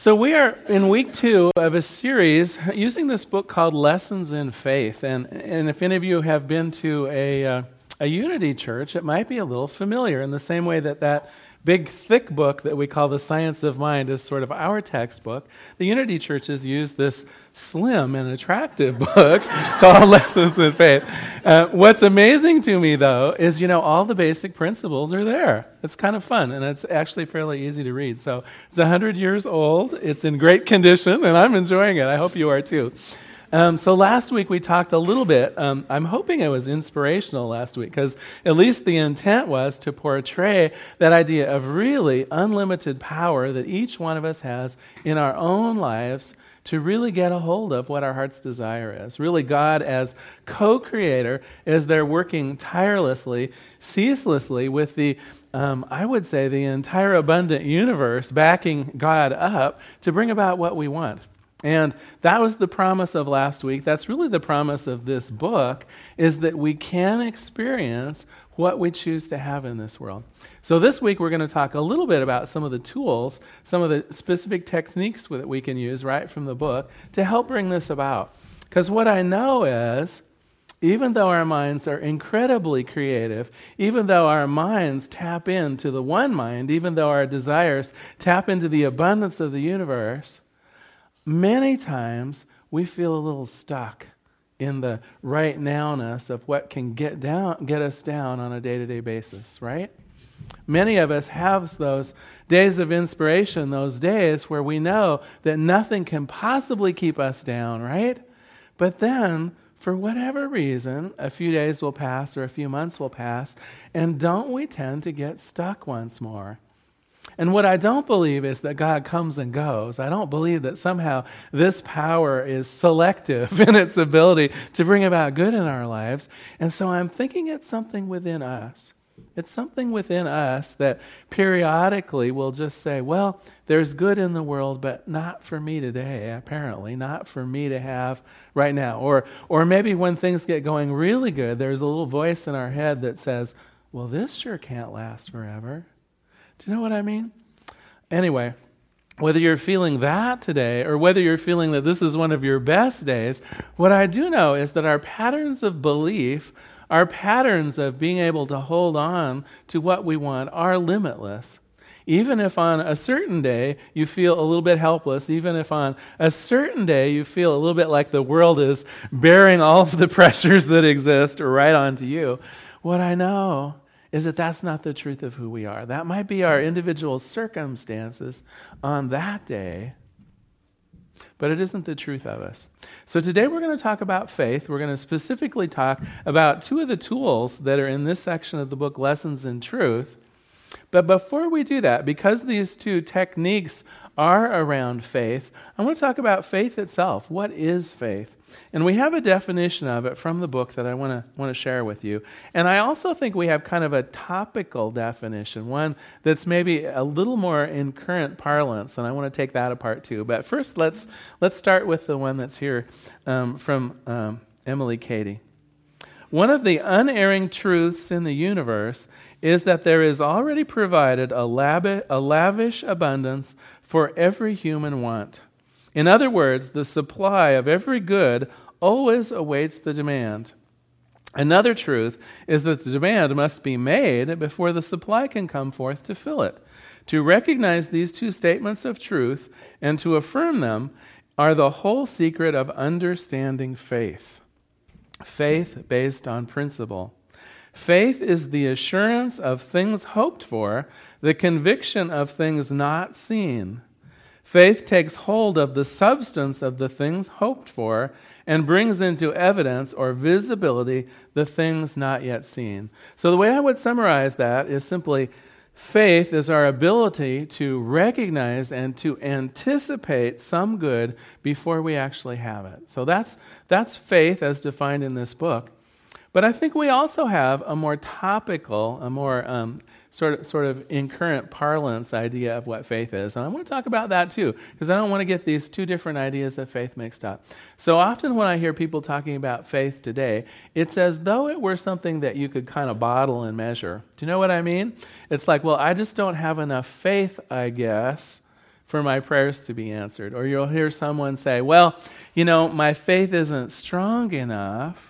So, we are in week two of a series using this book called Lessons in Faith. And, and if any of you have been to a, uh, a unity church, it might be a little familiar in the same way that that big, thick book that we call the Science of Mind is sort of our textbook. The Unity churches use this slim and attractive book called Lessons in Faith. Uh, what's amazing to me, though, is you know all the basic principles are there. It's kind of fun, and it's actually fairly easy to read. So it's hundred years old. It's in great condition, and I'm enjoying it. I hope you are too. Um, so last week we talked a little bit. Um, I'm hoping it was inspirational last week because at least the intent was to portray that idea of really unlimited power that each one of us has in our own lives to really get a hold of what our heart's desire is. Really, God as co creator, is they're working tirelessly, ceaselessly with the, um, I would say, the entire abundant universe backing God up to bring about what we want. And that was the promise of last week. That's really the promise of this book is that we can experience what we choose to have in this world. So this week we're going to talk a little bit about some of the tools, some of the specific techniques that we can use right from the book to help bring this about. Because what I know is even though our minds are incredibly creative, even though our minds tap into the one mind, even though our desires tap into the abundance of the universe, many times we feel a little stuck in the right nowness of what can get down get us down on a day-to-day basis right? Many of us have those days of inspiration those days where we know that nothing can possibly keep us down right? But then for whatever reason a few days will pass or a few months will pass and don't we tend to get stuck once more and what I don't believe is that God comes and goes. I don't believe that somehow this power is selective in its ability to bring about good in our lives. And so I'm thinking it's something within us. It's something within us that periodically will just say, well, there's good in the world, but not for me today, apparently, not for me to have right now. Or, or maybe when things get going really good, there's a little voice in our head that says, well, this sure can't last forever. Do you know what I mean? Anyway, whether you're feeling that today or whether you're feeling that this is one of your best days, what I do know is that our patterns of belief, our patterns of being able to hold on to what we want are limitless. Even if on a certain day you feel a little bit helpless, even if on a certain day you feel a little bit like the world is bearing all of the pressures that exist right onto you, what I know is that that's not the truth of who we are. That might be our individual circumstances on that day, but it isn't the truth of us. So today we're going to talk about faith. We're going to specifically talk about two of the tools that are in this section of the book, Lessons in Truth. But before we do that, because these two techniques are around faith, I want to talk about faith itself. What is faith? And we have a definition of it from the book that I want to want to share with you. And I also think we have kind of a topical definition, one that's maybe a little more in current parlance, and I want to take that apart too. But first, let's let's start with the one that's here um, from um, Emily Cady. One of the unerring truths in the universe is that there is already provided a, a lavish abundance for every human want. In other words, the supply of every good always awaits the demand. Another truth is that the demand must be made before the supply can come forth to fill it. To recognize these two statements of truth and to affirm them are the whole secret of understanding faith. Faith based on principle. Faith is the assurance of things hoped for, the conviction of things not seen. Faith takes hold of the substance of the things hoped for and brings into evidence or visibility the things not yet seen. So, the way I would summarize that is simply faith is our ability to recognize and to anticipate some good before we actually have it. So, that's, that's faith as defined in this book. But I think we also have a more topical, a more um, sort of, sort of in current parlance idea of what faith is. And I want to talk about that too, because I don't want to get these two different ideas of faith mixed up. So often when I hear people talking about faith today, it's as though it were something that you could kind of bottle and measure. Do you know what I mean? It's like, well, I just don't have enough faith, I guess for my prayers to be answered. Or you'll hear someone say, Well, you know, my faith isn't strong enough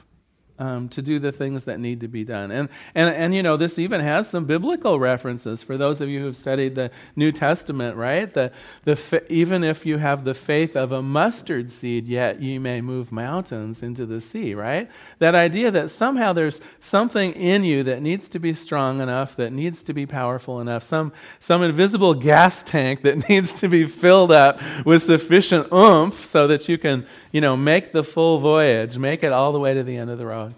um, to do the things that need to be done. And, and, and, you know, this even has some biblical references for those of you who've studied the New Testament, right? The, the, even if you have the faith of a mustard seed, yet you may move mountains into the sea, right? That idea that somehow there's something in you that needs to be strong enough, that needs to be powerful enough, some, some invisible gas tank that needs to be filled up with sufficient oomph so that you can, you know, make the full voyage, make it all the way to the end of the road.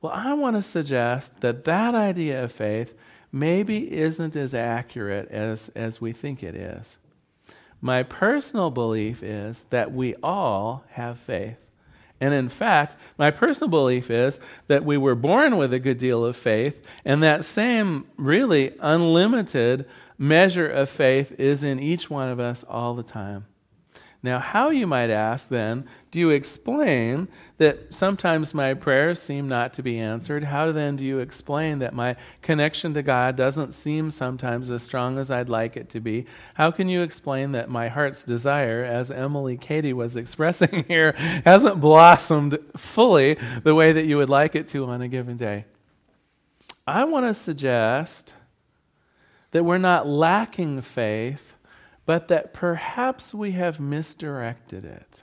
Well, I want to suggest that that idea of faith maybe isn't as accurate as, as we think it is. My personal belief is that we all have faith. And in fact, my personal belief is that we were born with a good deal of faith, and that same really unlimited measure of faith is in each one of us all the time. Now, how, you might ask then, do you explain that sometimes my prayers seem not to be answered? How then do you explain that my connection to God doesn't seem sometimes as strong as I'd like it to be? How can you explain that my heart's desire, as Emily Cady was expressing here, hasn't blossomed fully the way that you would like it to on a given day? I want to suggest that we're not lacking faith but that perhaps we have misdirected it.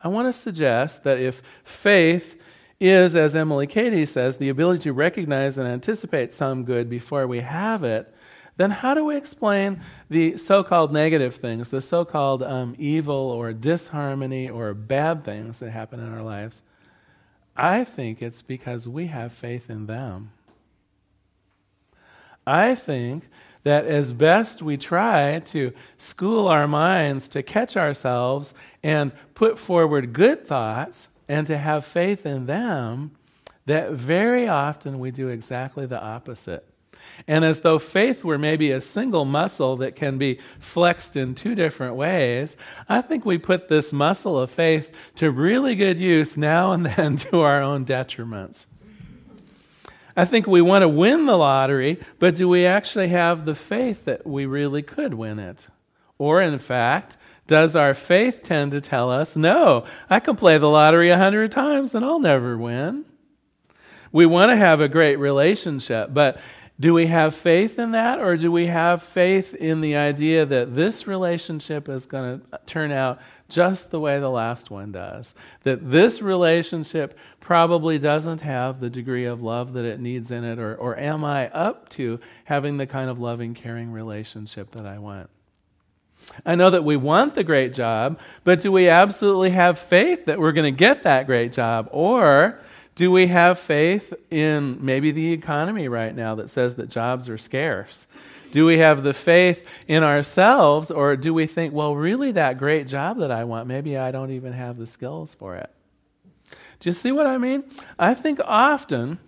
I want to suggest that if faith is, as Emily Cady says, the ability to recognize and anticipate some good before we have it, then how do we explain the so called negative things, the so called um, evil or disharmony or bad things that happen in our lives? I think it's because we have faith in them. I think that as best we try to school our minds to catch ourselves and put forward good thoughts and to have faith in them, that very often we do exactly the opposite. And as though faith were maybe a single muscle that can be flexed in two different ways, I think we put this muscle of faith to really good use now and then to our own detriments. I think we want to win the lottery, but do we actually have the faith that we really could win it? Or, in fact, does our faith tend to tell us, no, I can play the lottery a hundred times and I'll never win? We want to have a great relationship, but do we have faith in that, or do we have faith in the idea that this relationship is going to turn out just the way the last one does? That this relationship probably doesn't have the degree of love that it needs in it, or, or am I up to having the kind of loving, caring relationship that I want? I know that we want the great job, but do we absolutely have faith that we're going to get that great job? Or do we have faith in maybe the economy right now that says that jobs are scarce? Do we have the faith in ourselves, or do we think, well, really, that great job that I want, maybe I don't even have the skills for it? Do you see what I mean? I think often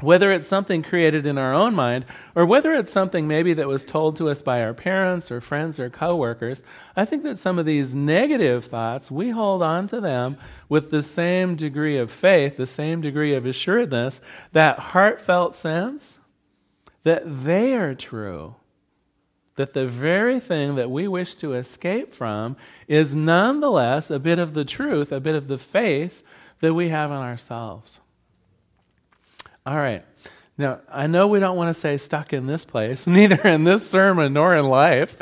whether it's something created in our own mind or whether it's something maybe that was told to us by our parents or friends or coworkers, I think that some of these negative thoughts, we hold on to them with the same degree of faith, the same degree of assuredness, that heartfelt sense that they are true. That the very thing that we wish to escape from is nonetheless a bit of the truth, a bit of the faith that we have in ourselves. All right. Now, I know we don't want to say stuck in this place, neither in this sermon nor in life.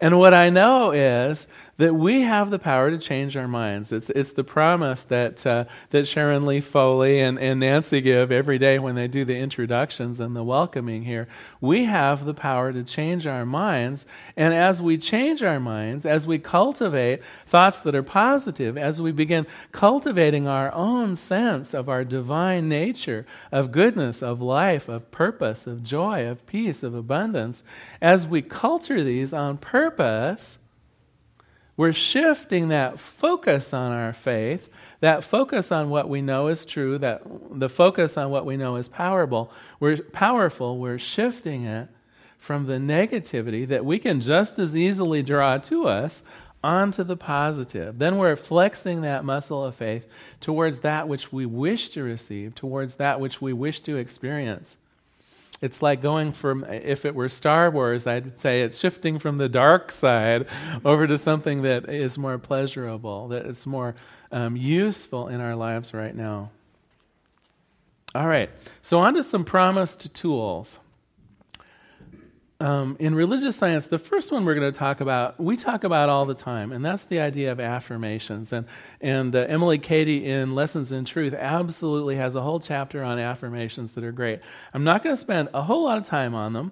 And what I know is that we have the power to change our minds. It's, it's the promise that, uh, that Sharon Lee Foley and, and Nancy give every day when they do the introductions and the welcoming here. We have the power to change our minds. And as we change our minds, as we cultivate thoughts that are positive, as we begin cultivating our own sense of our divine nature, of goodness, of life, of purpose, of joy, of peace, of abundance, as we culture these on purpose, we're shifting that focus on our faith, that focus on what we know is true, that the focus on what we know is powerful. We're powerful. We're shifting it from the negativity that we can just as easily draw to us onto the positive. Then we're flexing that muscle of faith towards that which we wish to receive, towards that which we wish to experience. It's like going from, if it were Star Wars, I'd say it's shifting from the dark side over to something that is more pleasurable, that is more um, useful in our lives right now. All right, so on to some promised tools. Um, in religious science, the first one we're going to talk about, we talk about all the time, and that's the idea of affirmations. And, and uh, Emily Cady in Lessons in Truth absolutely has a whole chapter on affirmations that are great. I'm not going to spend a whole lot of time on them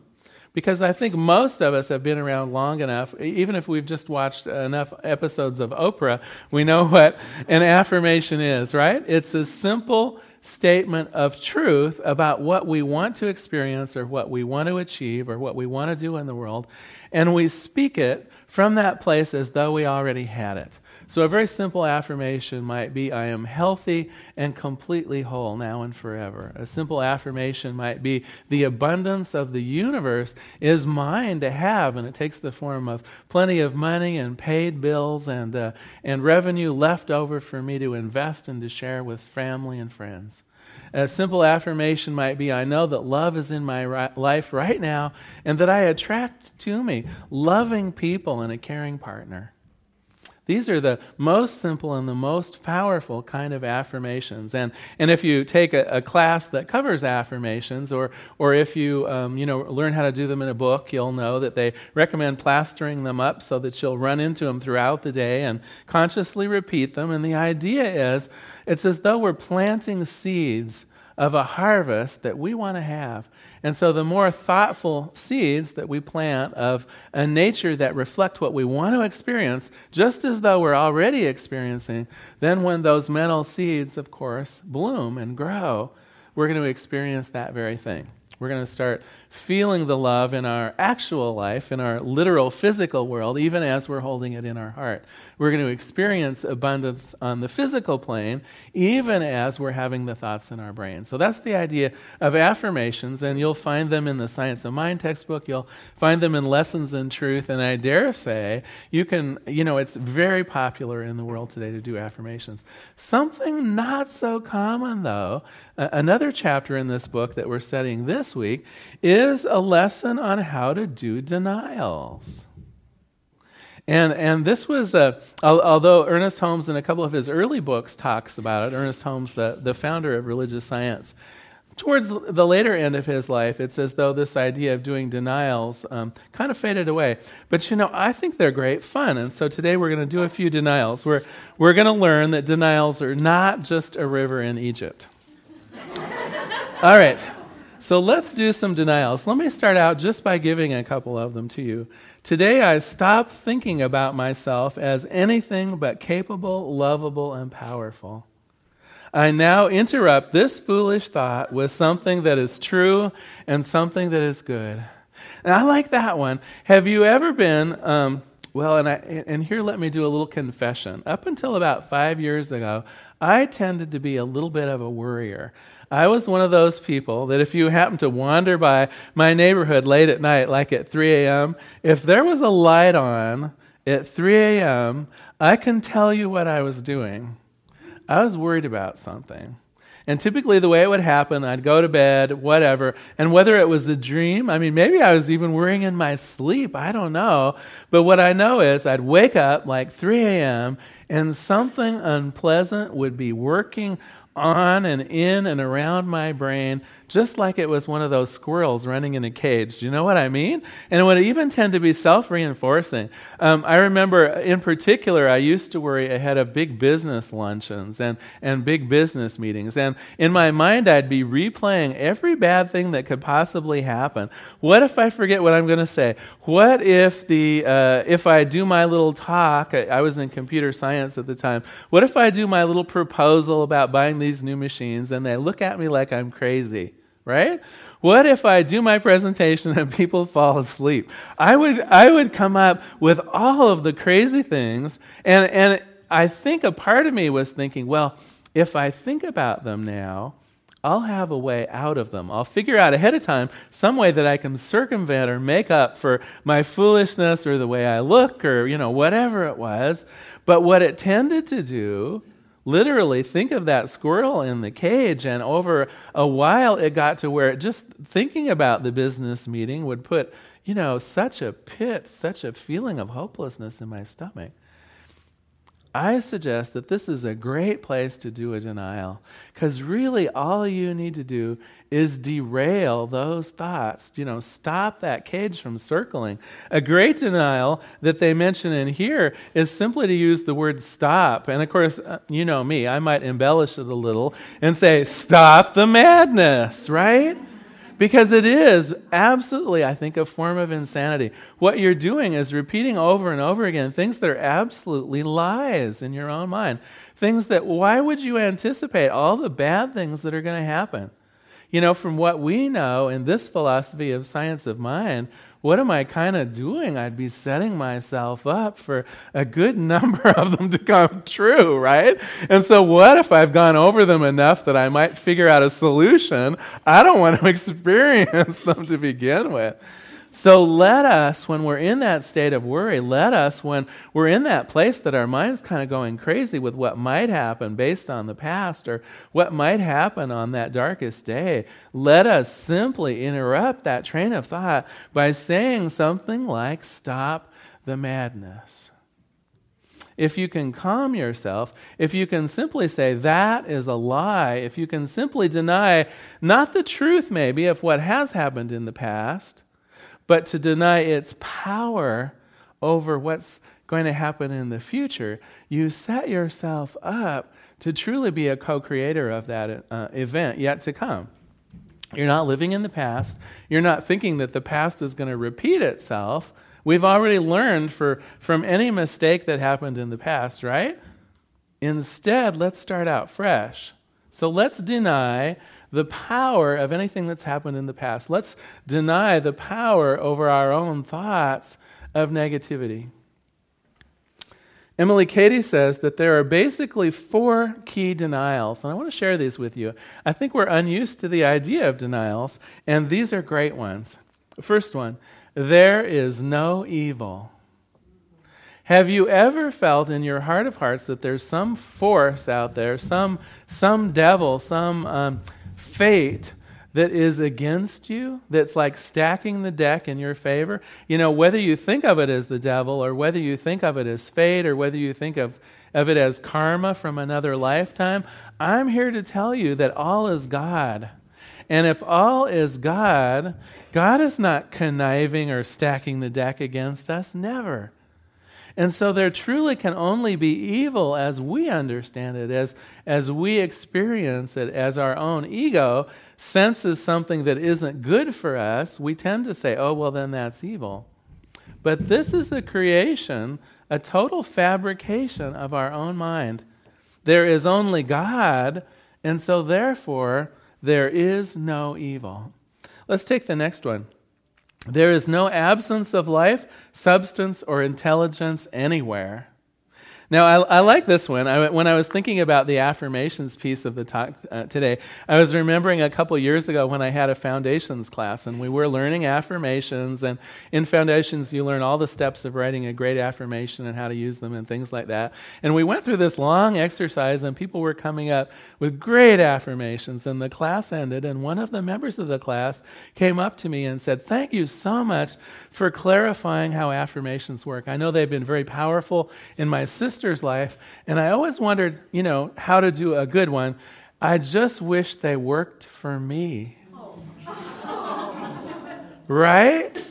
because I think most of us have been around long enough, even if we've just watched enough episodes of Oprah, we know what an affirmation is, right? It's a simple statement of truth about what we want to experience or what we want to achieve or what we want to do in the world, and we speak it from that place as though we already had it. So, a very simple affirmation might be, I am healthy and completely whole now and forever. A simple affirmation might be, the abundance of the universe is mine to have, and it takes the form of plenty of money and paid bills and, uh, and revenue left over for me to invest and to share with family and friends. A simple affirmation might be I know that love is in my ri- life right now and that I attract to me loving people and a caring partner. These are the most simple and the most powerful kind of affirmations. And, and if you take a, a class that covers affirmations, or, or if you, um, you know, learn how to do them in a book, you'll know that they recommend plastering them up so that you'll run into them throughout the day and consciously repeat them. And the idea is it's as though we're planting seeds of a harvest that we want to have. And so, the more thoughtful seeds that we plant of a nature that reflect what we want to experience, just as though we're already experiencing, then when those mental seeds, of course, bloom and grow, we're going to experience that very thing. We're going to start feeling the love in our actual life, in our literal physical world, even as we're holding it in our heart. We're going to experience abundance on the physical plane, even as we're having the thoughts in our brain. So that's the idea of affirmations, and you'll find them in the Science of Mind textbook. You'll find them in Lessons in Truth, and I dare say you can, you know, it's very popular in the world today to do affirmations. Something not so common, though, another chapter in this book that we're studying this week is a lesson on how to do denials. And, and this was, a, although Ernest Holmes in a couple of his early books talks about it, Ernest Holmes, the, the founder of religious science, towards the later end of his life, it's as though this idea of doing denials um, kind of faded away. But you know, I think they're great fun. And so today we're going to do a few denials. We're, we're going to learn that denials are not just a river in Egypt. All right. So let's do some denials. Let me start out just by giving a couple of them to you. Today, I stopped thinking about myself as anything but capable, lovable, and powerful. I now interrupt this foolish thought with something that is true and something that is good. And I like that one. Have you ever been, um, well, and, I, and here let me do a little confession. Up until about five years ago, I tended to be a little bit of a worrier. I was one of those people that if you happen to wander by my neighborhood late at night, like at 3 a.m., if there was a light on at 3 a.m., I can tell you what I was doing. I was worried about something. And typically, the way it would happen, I'd go to bed, whatever, and whether it was a dream, I mean, maybe I was even worrying in my sleep, I don't know. But what I know is I'd wake up like 3 a.m., and something unpleasant would be working on and in and around my brain, just like it was one of those squirrels running in a cage. Do you know what I mean? And it would even tend to be self reinforcing. Um, I remember, in particular, I used to worry ahead of big business luncheons and, and big business meetings. And in my mind, I'd be replaying every bad thing that could possibly happen. What if I forget what I'm going to say? What if, the, uh, if I do my little talk? I, I was in computer science at the time. What if I do my little proposal about buying these new machines and they look at me like I'm crazy, right? What if I do my presentation and people fall asleep? I would, I would come up with all of the crazy things, and, and I think a part of me was thinking, well, if I think about them now, I'll have a way out of them. I'll figure out ahead of time some way that I can circumvent or make up for my foolishness or the way I look or, you know, whatever it was. But what it tended to do literally think of that squirrel in the cage and over a while it got to where just thinking about the business meeting would put you know such a pit such a feeling of hopelessness in my stomach I suggest that this is a great place to do a denial because really all you need to do is derail those thoughts. You know, stop that cage from circling. A great denial that they mention in here is simply to use the word stop. And of course, uh, you know me, I might embellish it a little and say, stop the madness, right? Because it is absolutely, I think, a form of insanity. What you're doing is repeating over and over again things that are absolutely lies in your own mind. Things that, why would you anticipate all the bad things that are going to happen? You know, from what we know in this philosophy of science of mind, what am I kind of doing? I'd be setting myself up for a good number of them to come true, right? And so, what if I've gone over them enough that I might figure out a solution? I don't want to experience them to begin with. So let us, when we're in that state of worry, let us, when we're in that place that our mind's kind of going crazy with what might happen based on the past or what might happen on that darkest day, let us simply interrupt that train of thought by saying something like, Stop the madness. If you can calm yourself, if you can simply say, That is a lie, if you can simply deny not the truth, maybe, of what has happened in the past but to deny its power over what's going to happen in the future, you set yourself up to truly be a co creator of that uh, event yet to come. You're not living in the past. You're not thinking that the past is going to repeat itself. We've already learned for, from any mistake that happened in the past, right? Instead, let's start out fresh. So let's deny the power of anything that's happened in the past. Let's deny the power over our own thoughts of negativity. Emily Cady says that there are basically four key denials, and I want to share these with you. I think we're unused to the idea of denials, and these are great ones. First one there is no evil. Have you ever felt in your heart of hearts that there's some force out there, some, some devil, some um, fate that is against you, that's like stacking the deck in your favor. You know, whether you think of it as the devil, or whether you think of it as fate, or whether you think of, of it as karma from another lifetime, I'm here to tell you that all is God. And if all is God, God is not conniving or stacking the deck against us. Never. And so there truly can only be evil as we understand it, as, as we experience it, as our own ego senses something that isn't good for us, we tend to say, oh, well, then that's evil. But this is a creation, a total fabrication of our own mind. There is only God, and so therefore there is no evil. Let's take the next one. There is no absence of life, substance, or intelligence anywhere. Now, I, I, like this one. I, when I was thinking about the affirmations piece of the talk uh, today, I was remembering a couple years ago when I had a foundations class and we were learning affirmations. And in foundations, you learn all the steps of writing a great affirmation and how to use them and things like that. And we went through this long exercise, and people were coming up with great affirmations. And the class ended, and one of the members of the class came up to me and said, Thank you so much for clarifying how affirmations work. I know they've been very powerful in my sister sister's life, and I always wondered, you know, how to do a good one. I just wish they worked for me. right?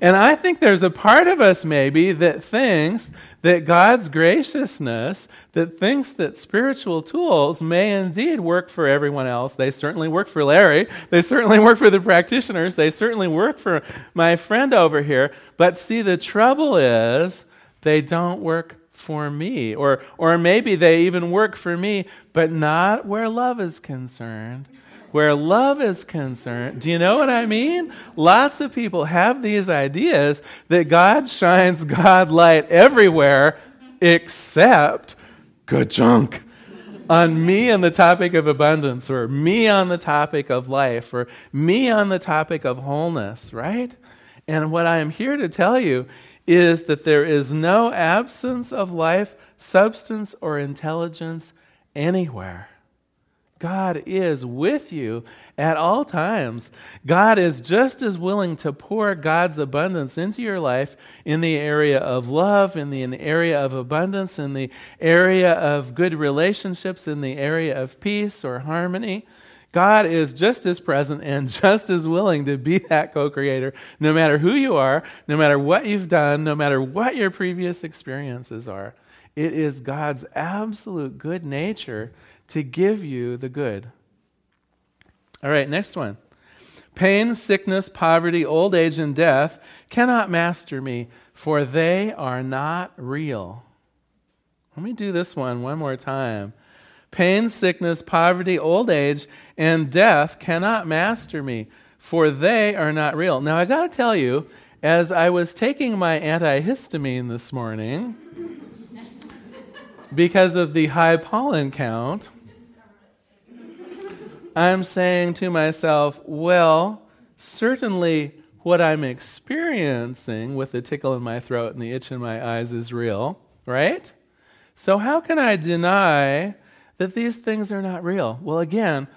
And I think there's a part of us maybe that thinks that God's graciousness, that thinks that spiritual tools may indeed work for everyone else. They certainly work for Larry. They certainly work for the practitioners. They certainly work for my friend over here. But see, the trouble is they don't work for me. Or, or maybe they even work for me, but not where love is concerned. Where love is concerned, do you know what I mean? Lots of people have these ideas that God shines God light everywhere except good junk on me on the topic of abundance, or me on the topic of life, or me on the topic of wholeness, right? And what I am here to tell you is that there is no absence of life, substance, or intelligence anywhere. God is with you at all times. God is just as willing to pour God's abundance into your life in the area of love, in the, area of abundance, in the area of good relationships, in the area of peace or harmony. God is just as present and just as willing to be that co creator, no matter who you are, no matter what you've done, no matter what your previous experiences are. It is God's absolute good nature to give you the good. All right, next one. Pain, sickness, poverty, old age, and death cannot master me, for they are not real. Let me do this one one more time. Pain, sickness, poverty, old age, and death cannot master me, for they are not real. Now, I got to tell you, as I was taking my antihistamine this morning, because of the high pollen count, I'm saying to myself, well, certainly what I'm experiencing with the tickle in my throat and the itch in my eyes is real, right? So, how can I deny that these things are not real? Well, again,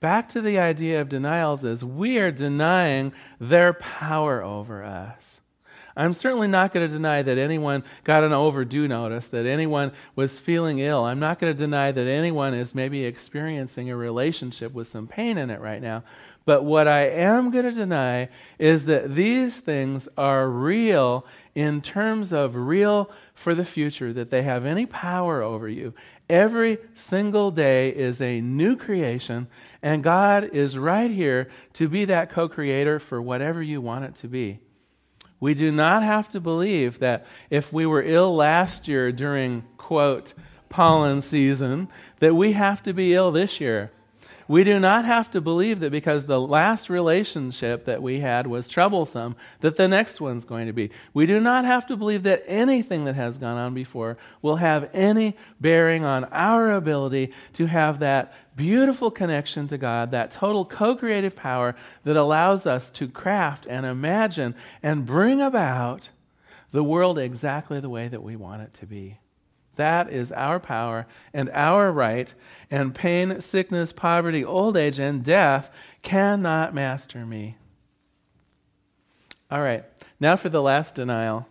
back to the idea of denials is we are denying their power over us. I'm certainly not going to deny that anyone got an overdue notice, that anyone was feeling ill. I'm not going to deny that anyone is maybe experiencing a relationship with some pain in it right now. But what I am going to deny is that these things are real in terms of real for the future, that they have any power over you. Every single day is a new creation, and God is right here to be that co creator for whatever you want it to be. We do not have to believe that if we were ill last year during, quote, pollen season, that we have to be ill this year. We do not have to believe that because the last relationship that we had was troublesome, that the next one's going to be. We do not have to believe that anything that has gone on before will have any bearing on our ability to have that beautiful connection to God, that total co creative power that allows us to craft and imagine and bring about the world exactly the way that we want it to be. That is our power and our right, and pain, sickness, poverty, old age, and death cannot master me. All right, now for the last denial.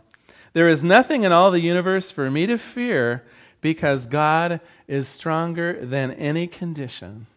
There is nothing in all the universe for me to fear because God is stronger than any condition.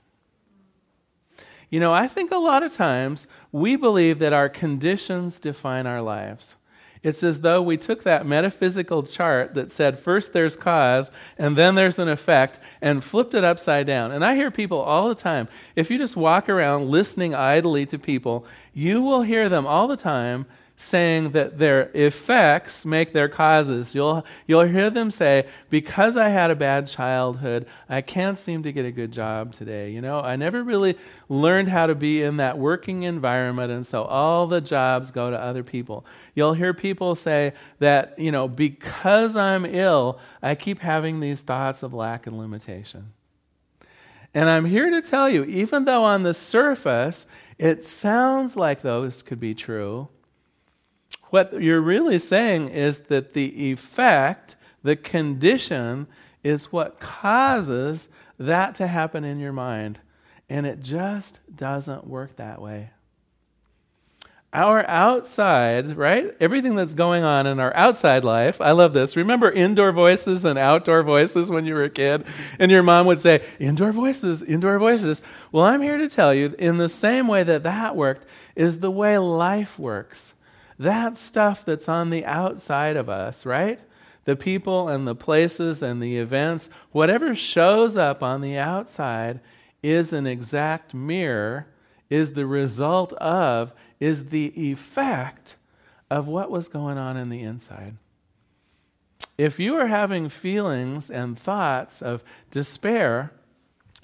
You know, I think a lot of times we believe that our conditions define our lives. It's as though we took that metaphysical chart that said first there's cause and then there's an effect and flipped it upside down. And I hear people all the time, if you just walk around listening idly to people, you will hear them all the time saying that their effects make their causes. You'll, you'll hear them say, Because I had a bad childhood, I can't seem to get a good job today. You know, I never really learned how to be in that working environment, and so all the jobs go to other people. You'll hear people say that, you know, because I'm ill, I keep having these thoughts of lack and limitation. And I'm here to tell you, even though on the surface it sounds like those could be true, what you're really saying is that the effect, the condition, is what causes that to happen in your mind. And it just doesn't work that way. Our outside, right? Everything that's going on in our outside life. I love this. Remember indoor voices and outdoor voices when you were a kid? And your mom would say, indoor voices, indoor voices. Well, I'm here to tell you, in the same way that that worked, is the way life works. That stuff that's on the outside of us, right? The people and the places and the events, whatever shows up on the outside is an exact mirror, is the result of, is the effect of what was going on in the inside. If you are having feelings and thoughts of despair,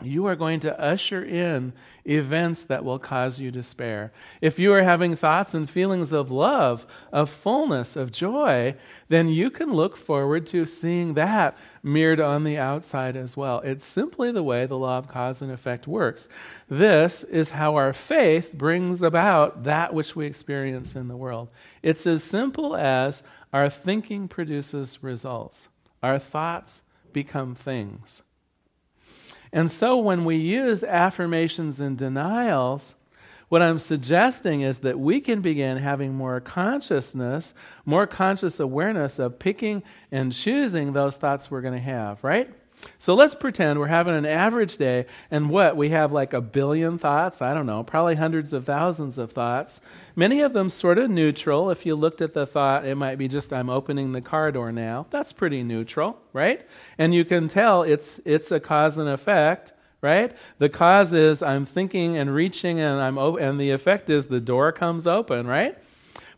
you are going to usher in events that will cause you despair. If you are having thoughts and feelings of love, of fullness, of joy, then you can look forward to seeing that mirrored on the outside as well. It's simply the way the law of cause and effect works. This is how our faith brings about that which we experience in the world. It's as simple as our thinking produces results, our thoughts become things. And so when we use affirmations and denials, what I'm suggesting is that we can begin having more consciousness, more conscious awareness of picking and choosing those thoughts we're going to have, right? So let's pretend we're having an average day, and what? We have like a billion thoughts? I don't know, probably hundreds of thousands of thoughts. Many of them sort of neutral. If you looked at the thought, it might be just, I'm opening the car door now. That's pretty neutral, right? And you can tell it's, it's a cause and effect right? The cause is I'm thinking and reaching, and I'm o- and the effect is the door comes open, right?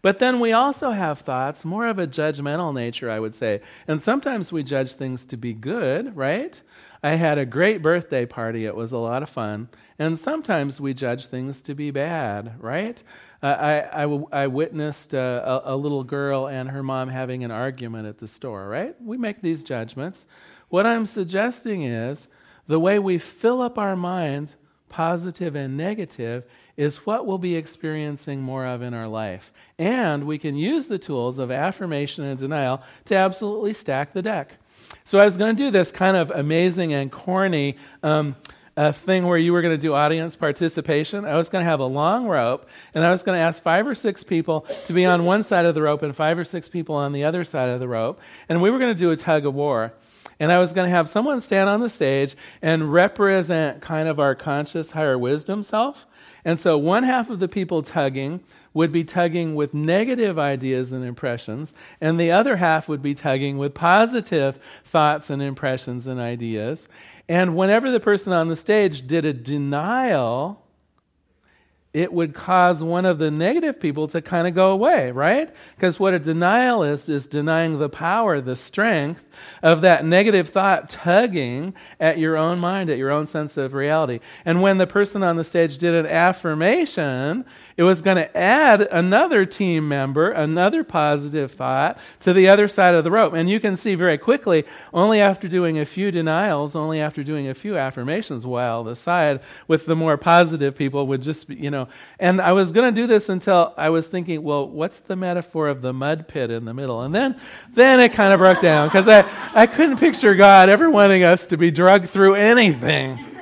But then we also have thoughts, more of a judgmental nature, I would say. And sometimes we judge things to be good, right? I had a great birthday party. It was a lot of fun. And sometimes we judge things to be bad, right? Uh, I, I, I, witnessed a, a, little girl and her mom having an argument at the store, right? We make these judgments. What I'm suggesting is the way we fill up our mind, positive and negative, is what we'll be experiencing more of in our life. And we can use the tools of affirmation and denial to absolutely stack the deck. So I was going to do this kind of amazing and corny um, uh, thing where you were going to do audience participation. I was going to have a long rope, and I was going to ask five or six people to be on one side of the rope and five or six people on the other side of the rope. And we were going to do a tug of war. And I was going to have someone stand on the stage and represent kind of our conscious higher wisdom self. And so one half of the people tugging would be tugging with negative ideas and impressions, and the other half would be tugging with positive thoughts and impressions and ideas. And whenever the person on the stage did a denial, it would cause one of the negative people to kind of go away, right? Because what a denial is, is denying the power, the strength of that negative thought tugging at your own mind, at your own sense of reality. And when the person on the stage did an affirmation, it was going to add another team member, another positive thought to the other side of the rope. And you can see very quickly, only after doing a few denials, only after doing a few affirmations, while the side with the more positive people would just be, you know. And I was going to do this until I was thinking, well, what's the metaphor of the mud pit in the middle? And then, then it kind of broke down because I, I couldn't picture God ever wanting us to be drugged through anything.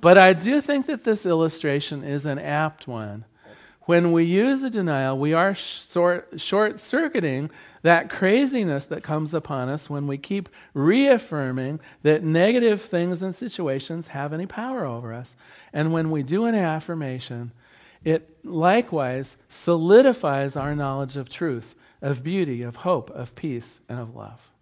But I do think that this illustration is an apt one. When we use a denial, we are short circuiting that craziness that comes upon us when we keep reaffirming that negative things and situations have any power over us. And when we do an affirmation, it likewise solidifies our knowledge of truth, of beauty, of hope, of peace, and of love.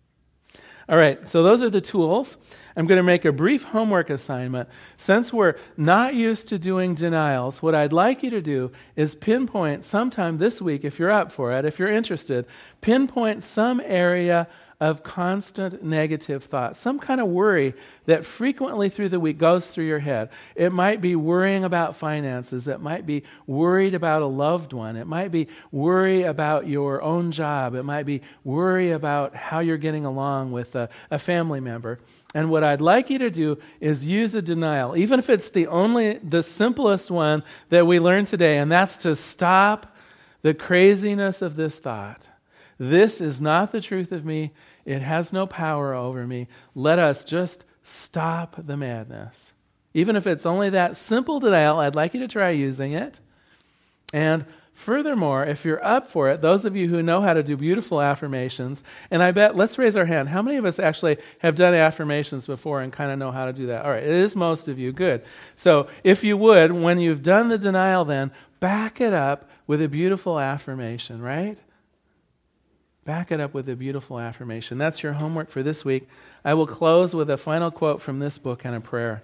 All right, so those are the tools. I'm going to make a brief homework assignment. Since we're not used to doing denials, what I'd like you to do is pinpoint sometime this week, if you're up for it, if you're interested, pinpoint some area of constant negative thoughts, some kind of worry that frequently through the week goes through your head. It might be worrying about finances, it might be worried about a loved one, it might be worry about your own job, it might be worry about how you're getting along with a, a family member. And what I'd like you to do is use a denial, even if it's the only, the simplest one that we learned today, and that's to stop the craziness of this thought. This is not the truth of me. It has no power over me. Let us just stop the madness. Even if it's only that simple denial, I'd like you to try using it. And Furthermore, if you're up for it, those of you who know how to do beautiful affirmations, and I bet, let's raise our hand. How many of us actually have done affirmations before and kind of know how to do that? All right, it is most of you. Good. So if you would, when you've done the denial, then back it up with a beautiful affirmation, right? Back it up with a beautiful affirmation. That's your homework for this week. I will close with a final quote from this book and a prayer.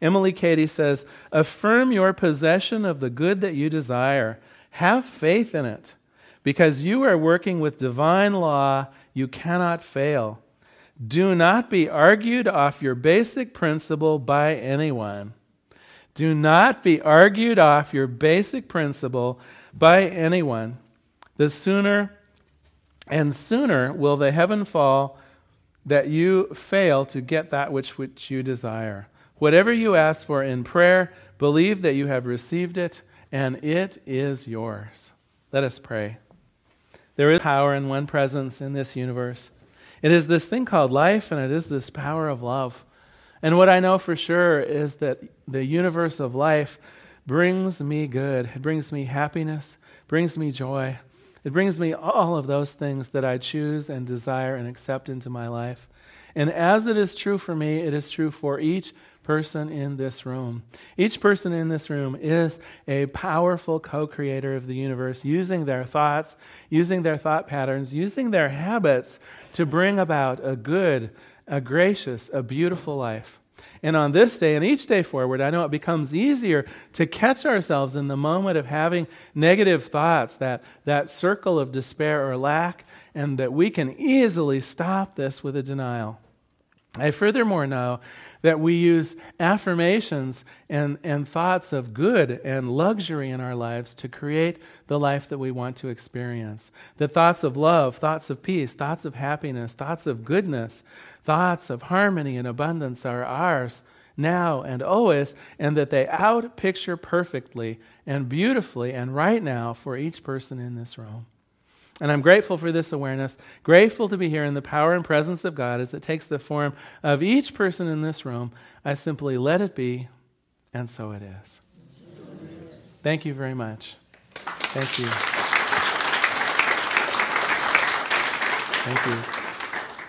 Emily Cady says, Affirm your possession of the good that you desire. Have faith in it. Because you are working with divine law, you cannot fail. Do not be argued off your basic principle by anyone. Do not be argued off your basic principle by anyone. The sooner and sooner will the heaven fall that you fail to get that which, which you desire. Whatever you ask for in prayer, believe that you have received it, and it is yours. Let us pray. There is power in one presence in this universe. It is this thing called life, and it is this power of love. And what I know for sure is that the universe of life brings me good. It brings me happiness, brings me joy. It brings me all of those things that I choose and desire and accept into my life. And as it is true for me, it is true for each person in this room. Each person in this room is a powerful co creator of the universe, using their thoughts, using their thought patterns, using their habits to bring about a good, a gracious, a beautiful life. And on this day and each day forward, I know it becomes easier to catch ourselves in the moment of having negative thoughts, that, that circle of despair or lack, and that we can easily stop this with a denial. I furthermore know that we use affirmations and, and thoughts of good and luxury in our lives to create the life that we want to experience. The thoughts of love, thoughts of peace, thoughts of happiness, thoughts of goodness, thoughts of harmony and abundance are ours now and always, and that they outpicture perfectly and beautifully and right now for each person in this room. And I'm grateful for this awareness, grateful to be here in the power and presence of God as it takes the form of each person in this room. I simply let it be, and so it is. Thank you very much. Thank you. Thank you.